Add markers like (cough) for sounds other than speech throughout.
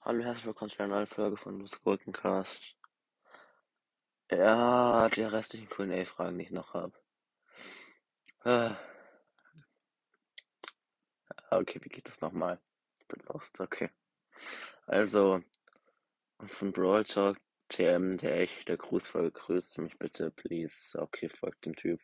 Hallo, herzlich willkommen zu einer neuen Folge von Los Gurkencast. Ja, die restlichen Q&A-Fragen, die ich noch habe. Ah. Okay, wie geht das nochmal? Ich bin lost, okay. Also, von Brawl Talk, TM, der echte Grußfolge, grüßt mich bitte, please. Okay, folgt dem Typ.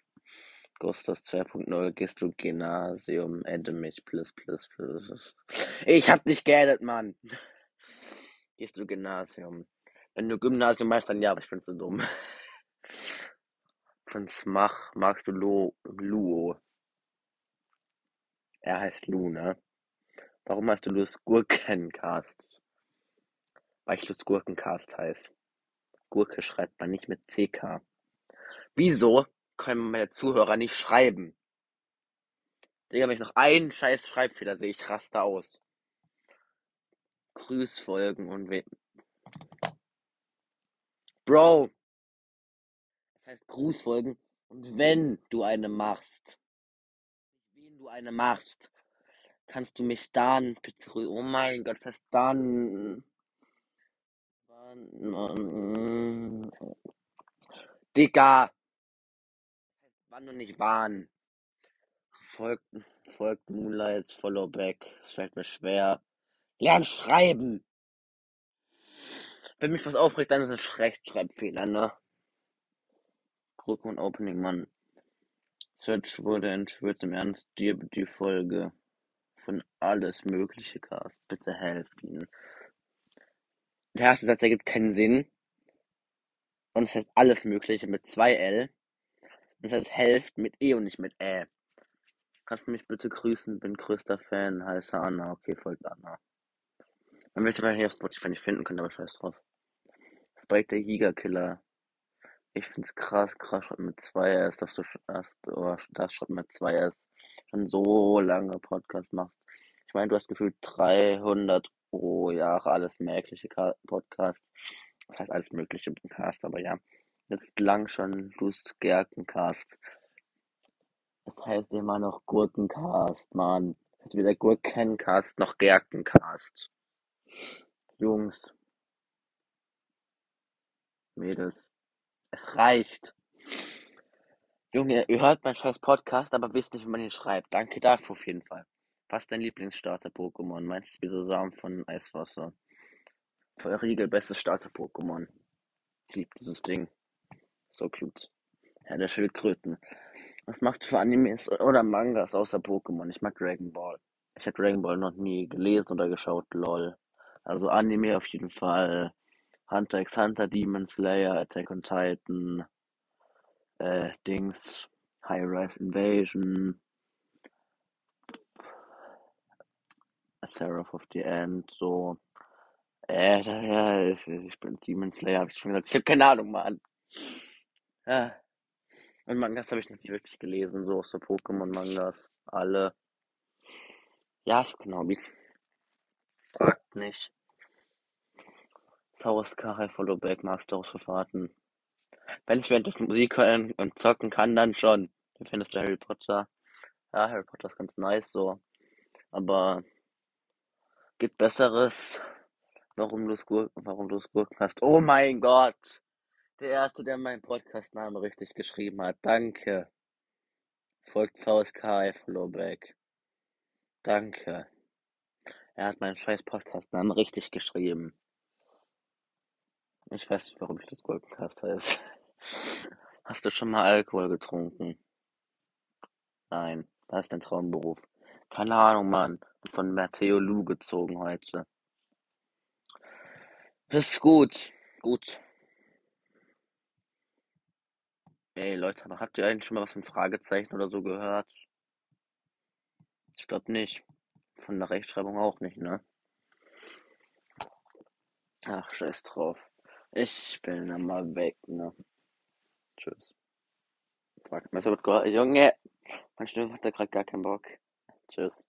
Ghostos 2.0, gehst du Gymnasium, adde mich, plus, plus, plus. Ich hab dich geaddet, Mann! (laughs) Gehst du Gymnasium? Wenn du Gymnasium meinst, dann ja, aber ich bin so dumm. (laughs) Von Smach magst du Lo Luo. Er heißt Lu, ne? Warum heißt du Lus Gurkencast? Weil ich Lus Gurkencast heißt. Gurke schreibt man nicht mit CK. Wieso können meine Zuhörer nicht schreiben? Digga, wenn ich noch einen scheiß Schreibfehler sehe, ich raste aus. Grüßfolgen und we Bro! Das heißt Grußfolgen und wenn du eine machst, wen du eine machst, kannst du mich dann Oh mein Gott, was dann? Wann? Digga! Wann und nicht wann? Folgt, folgt Moonlights, Follow Back. Es fällt mir schwer. Lern schreiben! Wenn mich was aufregt, dann ist es Rechtschreibfehler, ne? Pokémon Opening, Mann. Search wurde entschwört im Ernst dir die Folge von alles Mögliche Cast. Bitte helft ihnen. Der erste Satz ergibt keinen Sinn. Und es heißt alles Mögliche mit zwei L. Es heißt helft mit E und nicht mit Ä. Kannst du mich bitte grüßen? Bin größter Fan. Heiße Anna. Okay, folgt Anna. Man möchte wahrscheinlich auf Spotify nicht finden können, aber scheiß drauf. Spike der Giga-Killer. Ich find's krass, krass, schreibt mit zwei S, dass du erst, oh, das schreibt mit zwei S, schon so lange Podcast machst. Ich meine, du hast gefühlt 300 pro Jahre alles mögliche Podcast. Das heißt alles mögliche Podcast, aber ja. Jetzt lang schon Lust Gerkencast. Das heißt immer noch Gurkencast, Mann. Das weder Gurkencast noch Gerkencast. Jungs. Mädels. Es reicht. Junge, ihr hört meinen scheiß Podcast, aber wisst nicht, wie man ihn schreibt. Danke dafür auf jeden Fall. Was ist dein Lieblingsstarter-Pokémon? Meinst du Bisasam von Eiswasser? Feuerriegel, bestes Starter-Pokémon. Ich liebe dieses Ding. So cute. Herr der Schildkröten. Was machst du für Animes oder Mangas außer Pokémon? Ich mag Dragon Ball. Ich habe Dragon Ball noch nie gelesen oder geschaut, lol. Also Anime auf jeden Fall. Hunter x Hunter, Demon Slayer, Attack on Titan, äh, Dings, High Rise Invasion, A Seraph of the End, so. Äh, ja, ich, ich bin Demon Slayer, hab ich schon gesagt. Ich hab keine Ahnung, Mann. Ja. Und Mangas habe ich noch nicht wirklich gelesen, so aus der Pokémon-Mangas. Alle. Ja, ich hab keine Hobbys. Fragt nicht. VSK High Follow Back Master aus Verfahren. Wenn ich währenddessen Musik hören und zocken kann, dann schon. Wie findest du Harry Potter? Ja, Harry Potter ist ganz nice so. Aber gibt Besseres. Warum du Gurken, warum du Gurken hast. Oh mein Gott! Der erste, der meinen Podcast-Namen richtig geschrieben hat. Danke. Folgt VSK Followback. Danke. Er hat meinen scheiß Podcast-Namen richtig geschrieben. Ich weiß nicht, warum ich das Gurkencast heiße. Hast du schon mal Alkohol getrunken? Nein. Was ist dein Traumberuf? Keine Ahnung, Mann. Von Matteo Lu gezogen heute. Ist gut. Gut. Ey, Leute, aber habt ihr eigentlich schon mal was von Fragezeichen oder so gehört? Ich glaube nicht. Von der Rechtschreibung auch nicht, ne? Ach, scheiß drauf. Ich bin dann mal weg, ne? Tschüss. Fuck, Messer wird Junge! Mein Stimme hat da gerade gar keinen Bock. Tschüss.